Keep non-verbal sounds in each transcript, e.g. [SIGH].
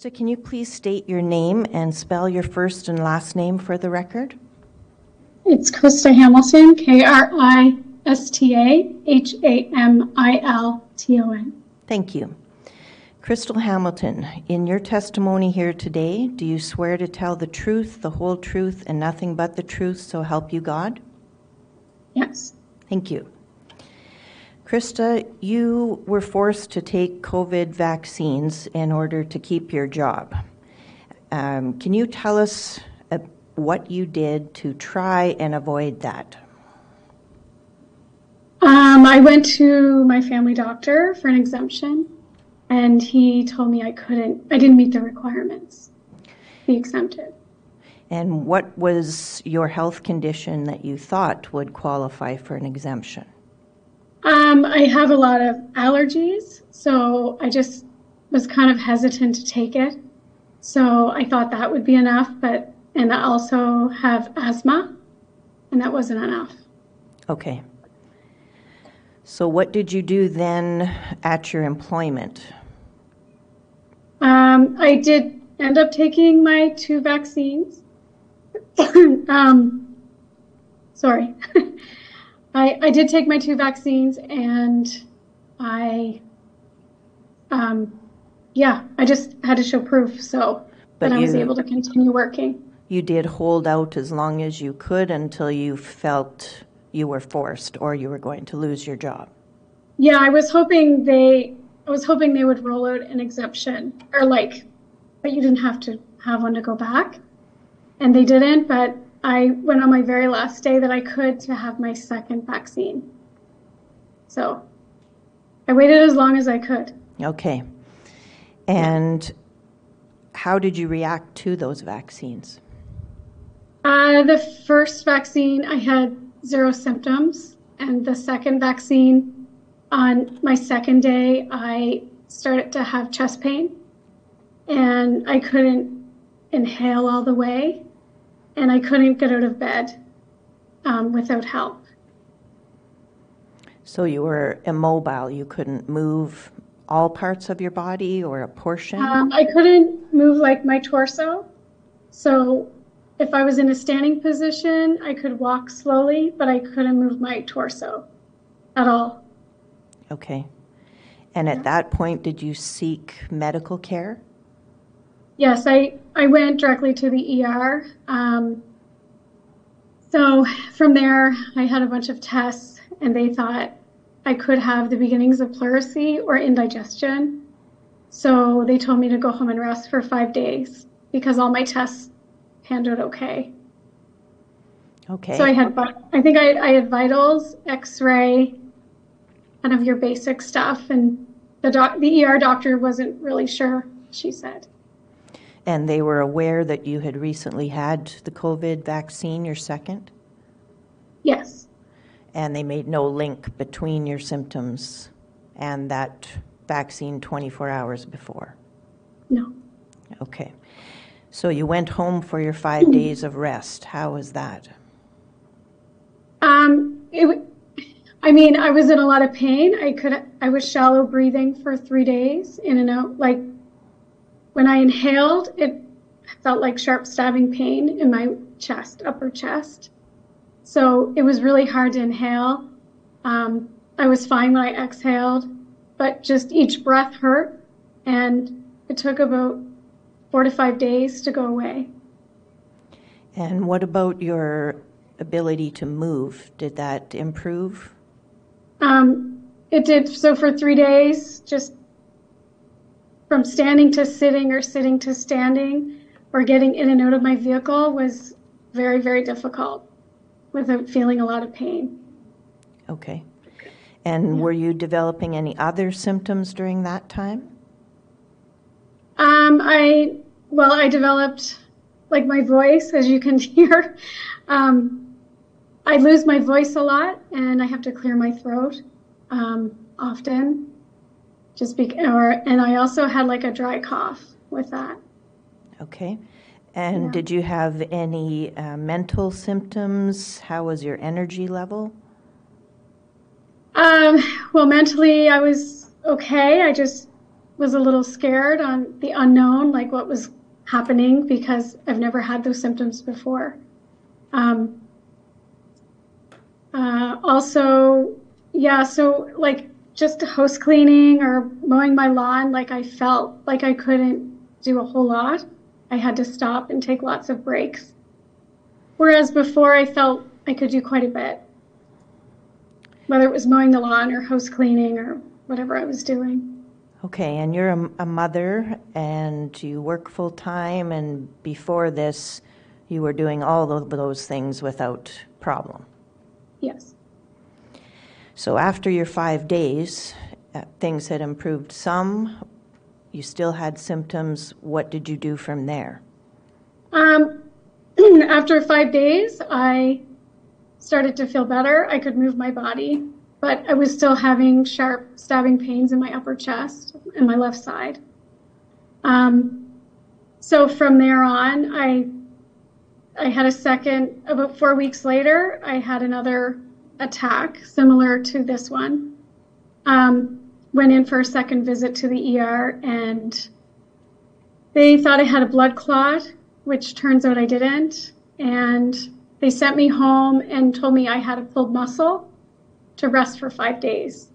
Krista, can you please state your name and spell your first and last name for the record? It's Krista Hamilton, K R I S T A H A M I L T O N. Thank you. Krista Hamilton, in your testimony here today, do you swear to tell the truth, the whole truth, and nothing but the truth, so help you God? Yes. Thank you. Krista, you were forced to take COVID vaccines in order to keep your job. Um, can you tell us uh, what you did to try and avoid that? Um, I went to my family doctor for an exemption, and he told me I couldn't, I didn't meet the requirements He exempted. And what was your health condition that you thought would qualify for an exemption? Um, I have a lot of allergies, so I just was kind of hesitant to take it. So I thought that would be enough, but and I also have asthma, and that wasn't enough. Okay. So, what did you do then at your employment? Um, I did end up taking my two vaccines. [COUGHS] um, sorry. [LAUGHS] I, I did take my two vaccines and I, um, yeah, I just had to show proof so But that I was able to continue working. You did hold out as long as you could until you felt you were forced or you were going to lose your job. Yeah, I was hoping they, I was hoping they would roll out an exemption or like, but you didn't have to have one to go back. And they didn't, but I went on my very last day that I could to have my second vaccine. So I waited as long as I could. Okay. And how did you react to those vaccines? Uh, the first vaccine, I had zero symptoms. And the second vaccine, on my second day, I started to have chest pain. And I couldn't inhale all the way. And I couldn't get out of bed um, without help. So you were immobile, you couldn't move all parts of your body or a portion? Um, I couldn't move like my torso. So if I was in a standing position, I could walk slowly, but I couldn't move my torso at all. Okay. And at that point, did you seek medical care? Yes, I, I went directly to the ER. Um, so from there, I had a bunch of tests, and they thought I could have the beginnings of pleurisy or indigestion. So they told me to go home and rest for five days because all my tests panned out okay. Okay. So I had, I think I, I had vitals, X-ray, kind of your basic stuff, and the doc, the ER doctor wasn't really sure. She said, And they were aware that you had recently had the COVID vaccine, your second? yes, And they made no link between your symptoms and that vaccine 24 hours before? no. Okay. So you went home for your five days of rest. How was that? Um, it, w- I mean, I was in a lot of pain. I could, I was shallow breathing for three days, in and out. Like when I inhaled, it felt like sharp stabbing pain in my chest, upper chest. So it was really hard to inhale. Um, I was fine when I exhaled, but just each breath hurt, and it took about four to five days to go away. And what about your ability to move? Did that improve? Um, it did. So for three days, just from standing to sitting or sitting to standing or getting in and out of my vehicle was very, very difficult without feeling a lot of pain. Okay. And were you developing any other symptoms during that time? Um, I, well, I developed like my voice, as you can [LAUGHS] hear. Um, I lose my voice a lot and I have to clear my throat um, often. Just be, or, and I also had like a dry cough with that. Okay. And Yeah. did you have any uh, mental symptoms? How was your energy level? Um, well, mentally, I was okay. I just was a little scared on the unknown, like what was happening, because I've never had those symptoms before. Um, uh, also, yeah, so like just house cleaning or mowing my lawn, like I felt like I couldn't do a whole lot. I had to stop and take lots of breaks. Whereas before, I felt I could do quite a bit, whether it was mowing the lawn or house cleaning or whatever I was doing. Okay, and you're a, a mother and you work full time, and before this, you were doing all of those things without problem. Yes. So after your five days, uh, things had improved some. You still had symptoms. What did you do from there? Um, [CLEARS THROAT] after five days, I started to feel better. I could move my body, but I was still having sharp stabbing pains in my upper chest and my left side. Um, so from there on, I I had a second. About four weeks later, I had another attack similar to this one. Um, went in for a second visit to the ER, and they thought I had a blood clot, which turns out I didn't. And they sent me home and told me I had a pulled muscle to rest for five days.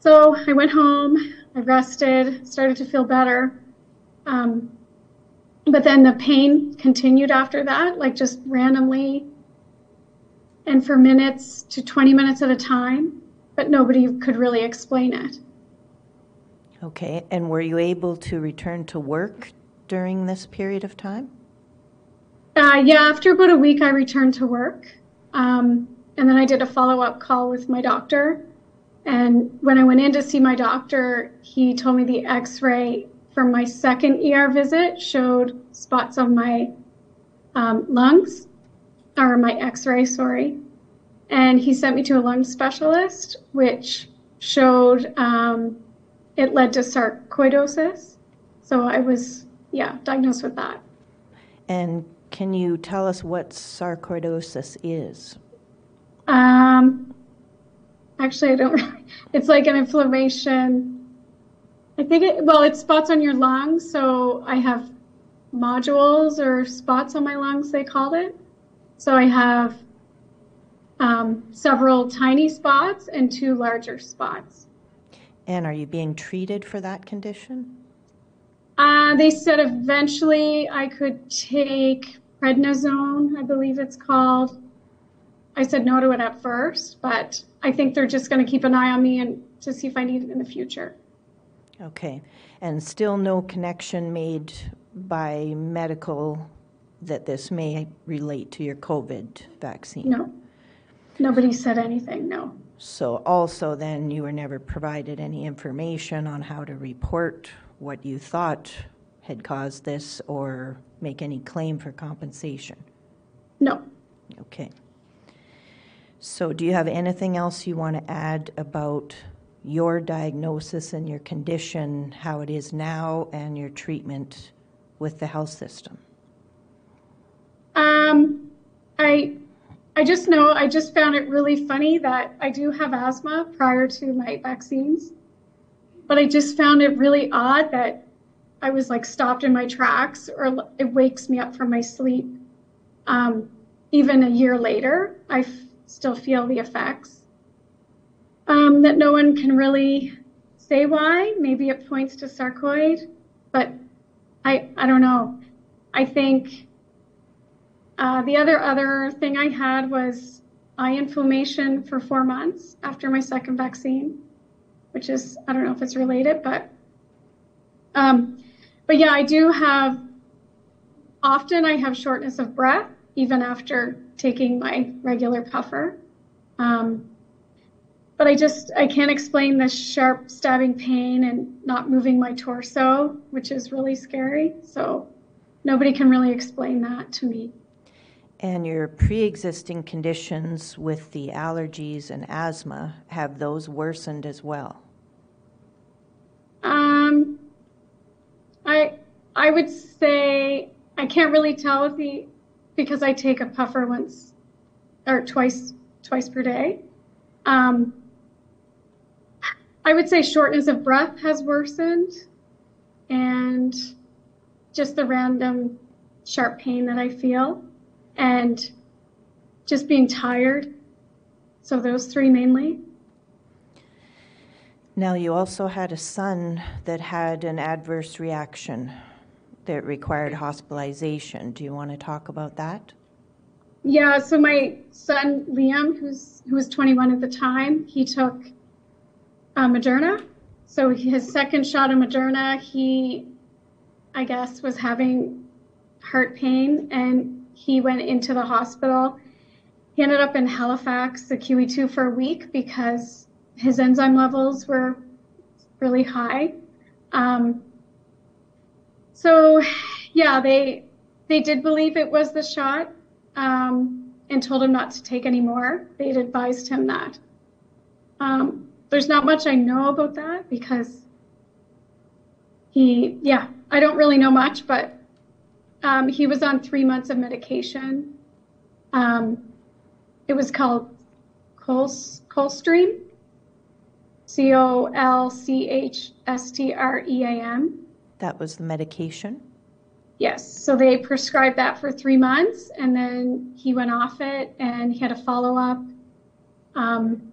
So I went home, I rested, started to feel better. Um, but then the pain continued after that, like just randomly and for minutes to 20 minutes at a time, but nobody could really explain it. Okay, and were you able to return to work during this period of time? Uh, yeah, after about a week, I returned to work. Um, and then I did a follow up call with my doctor. And when I went in to see my doctor, he told me the x ray from my second ER visit showed spots on my um, lungs, or my x ray, sorry. And he sent me to a lung specialist, which showed um, it led to sarcoidosis. So I was, yeah, diagnosed with that. And can you tell us what sarcoidosis is? Um, actually, I don't. Really, [LAUGHS] it's like an inflammation I think it, well, it's spots on your lungs. So I have nodules or spots on my lungs, they called it. So I have um, several tiny spots and two larger spots. And are you being treated for that condition? Uh, they said eventually I could take prednisone, I believe it's called. I said no to it at first, but I think they're just going to keep an eye on me and to see if I need it in the future. Okay, and still no connection made by medical that this may relate to your COVID vaccine? No. Nobody said anything, no. So also then you were never provided any information on how to report what you thought had caused this or make any claim for compensation? No. Okay. So do you have anything else you want to add about your diagnosis and your condition, how it is now, and your treatment with the health system? Um, I I just know I just found it really funny that I do have asthma prior to my vaccines, but I just found it really odd that I was like stopped in my tracks, or it wakes me up from my sleep. Um, even a year later, I f- still feel the effects um, that no one can really say why. Maybe it points to sarcoid, but I I don't know. I think uh, the other other thing I had was eye inflammation for four months after my second vaccine, which is I don't know if it's related, but um, but yeah, I do have. Often I have shortness of breath even after taking my regular puffer. Um, but I just I can't explain the sharp stabbing pain and not moving my torso, which is really scary. So nobody can really explain that to me. And your pre-existing conditions with the allergies and asthma have those worsened as well? Um, I I would say I can't really tell if the because I take a puffer once or twice twice per day. Um, I would say shortness of breath has worsened and just the random sharp pain that I feel and just being tired. So those three mainly. Now, you also had a son that had an adverse reaction that required hospitalization. Do you want to talk about that? Yeah, so my son Liam, who's who was 21 at the time, he took uh, Moderna. So his second shot of Moderna, he, I guess, was having heart pain, and he went into the hospital. He ended up in Halifax, the QE2, for a week because his enzyme levels were really high. Um, so, yeah, they they did believe it was the shot um, and told him not to take any more. They'd advised him that. Um, there's not much I know about that because he, yeah, I don't really know much, but um, he was on three months of medication. Um, it was called Col- Colstream, C O L C H S T R E A M. That was the medication? Yes. So they prescribed that for three months, and then he went off it, and he had a follow up. Um,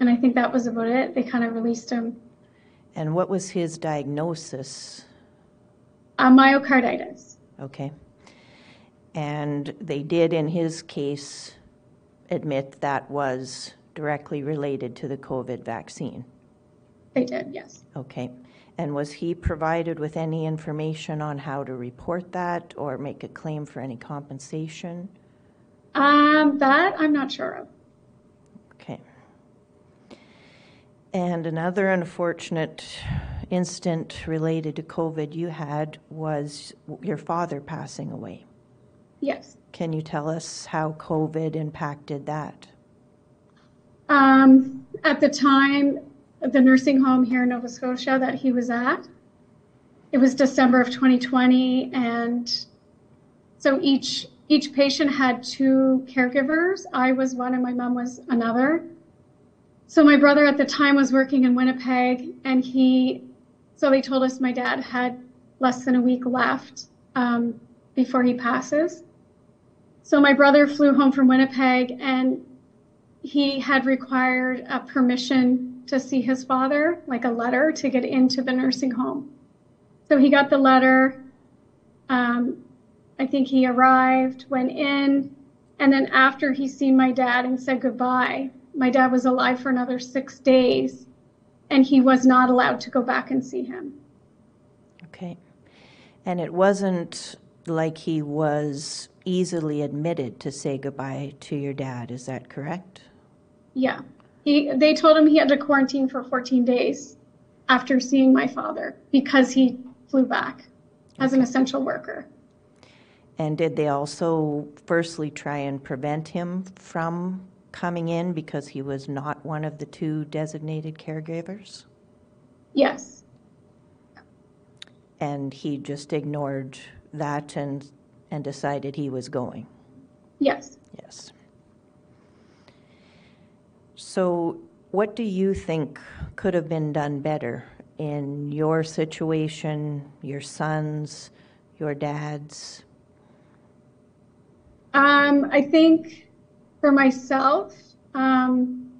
and I think that was about it. They kind of released him. And what was his diagnosis? Uh, myocarditis. Okay. And they did, in his case, admit that was directly related to the COVID vaccine. They did, yes. Okay. And was he provided with any information on how to report that or make a claim for any compensation? Um, that I'm not sure of. Okay. And another unfortunate incident related to COVID you had was your father passing away. Yes. Can you tell us how COVID impacted that? Um, at the time, the nursing home here in Nova Scotia that he was at, it was December of 2020, and so each each patient had two caregivers. I was one, and my mom was another. So my brother at the time was working in Winnipeg, and he, so they told us my dad had less than a week left um, before he passes. So my brother flew home from Winnipeg, and he had required a permission to see his father, like a letter to get into the nursing home. So he got the letter. Um, I think he arrived, went in, and then after he seen my dad and said goodbye, my dad was alive for another six days, and he was not allowed to go back and see him. Okay. And it wasn't like he was easily admitted to say goodbye to your dad, is that correct? Yeah. He, they told him he had to quarantine for 14 days after seeing my father because he flew back as an essential worker. And did they also firstly try and prevent him from coming in because he was not one of the two designated caregivers? Yes. And he just ignored that and, and decided he was going? Yes. Yes. So, what do you think could have been done better in your situation, your son's, your dad's? Um, I think for myself, um,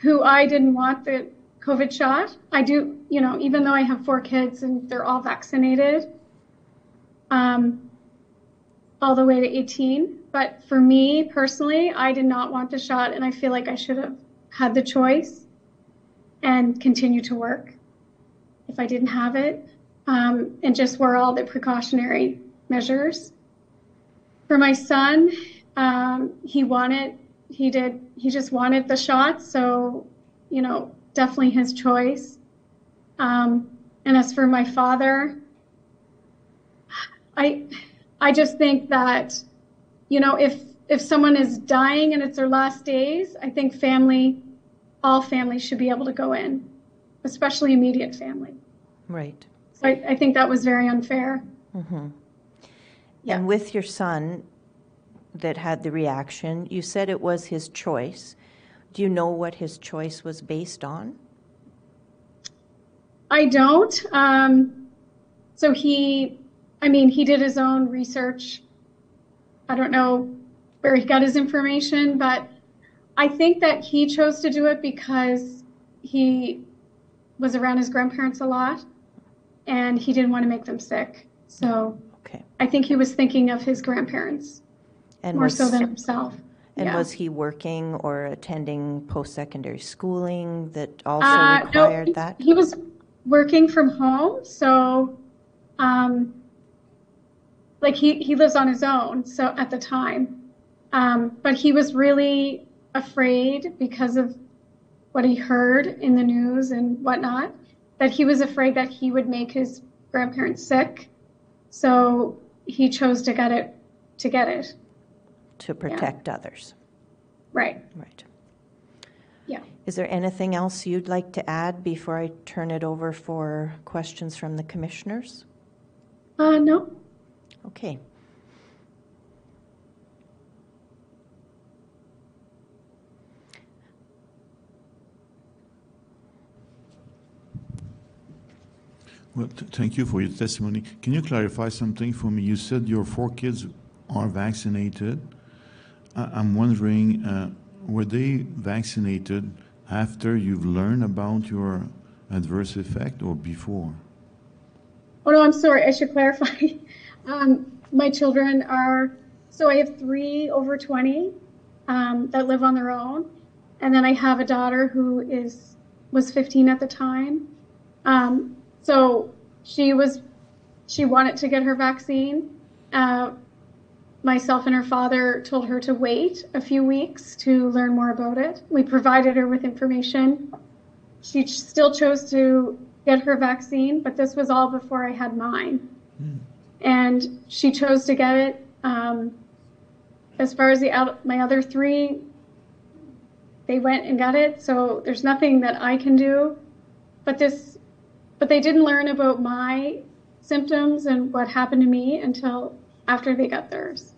who I didn't want the COVID shot, I do, you know, even though I have four kids and they're all vaccinated, um, all the way to 18. But for me personally, I did not want the shot, and I feel like I should have had the choice and continue to work if I didn't have it, um, and just were all the precautionary measures. For my son, um, he wanted, he did, he just wanted the shot, so you know, definitely his choice. Um, and as for my father, I, I just think that you know, if if someone is dying and it's their last days, I think family, all families should be able to go in, especially immediate family. Right. So I, I think that was very unfair. Mm-hmm. Yeah. And with your son that had the reaction, you said it was his choice. Do you know what his choice was based on? I don't. Um, so he, I mean, he did his own research. I don't know where he got his information, but I think that he chose to do it because he was around his grandparents a lot and he didn't want to make them sick. So Okay. I think he was thinking of his grandparents And more was, so than himself. and Yeah. was he working or attending post-secondary schooling that also Uh, no, required he- that? He was working from home, so, um, like he, he lives on his own, so at the time. Um, but he was really afraid because of what he heard in the news and whatnot, that he was afraid that he would make his grandparents sick. So he chose to get it, to get it. To protect others, Right. right. Yeah. Is there anything else you'd like to add before I turn it over for questions from the commissioners? Uh, no. Okay. Well, th- thank you for your testimony. Can you clarify something for me? You said your four kids are vaccinated. I'm wondering, uh, were they vaccinated after you've learned about your adverse effect or before? Oh no, I'm sorry. I should clarify. [LAUGHS] Um, my children are so I have three over 20 um, that live on their own, and then I have a daughter who is was 15 at the time. Um, so she was she wanted to get her vaccine. Uh, myself and her father told her to wait a few weeks to learn more about it. We provided her with information. She ch- still chose to get her vaccine, but this was all before I had mine. And she chose to get it. Um, as far as the out, my other three, they went and got it. So there's nothing that I can do. But this, but they didn't learn about my symptoms and what happened to me until after they got theirs.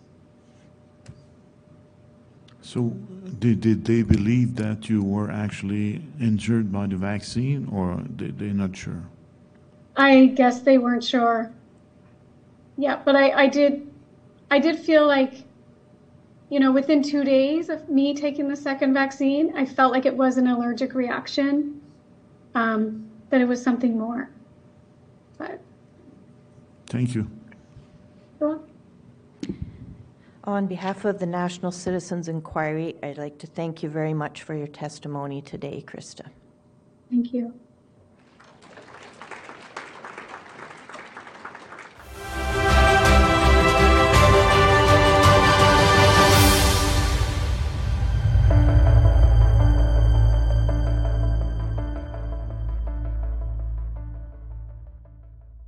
So, did, did they believe that you were actually injured by the vaccine, or they, they're not sure? I guess they weren't sure. Yeah, but I, I did I did feel like, you know, within two days of me taking the second vaccine, I felt like it was an allergic reaction, um, that it was something more. But Thank you. well, On behalf of the National Citizens Inquiry, I'd like to thank you very much for your testimony today, Krista. thank you.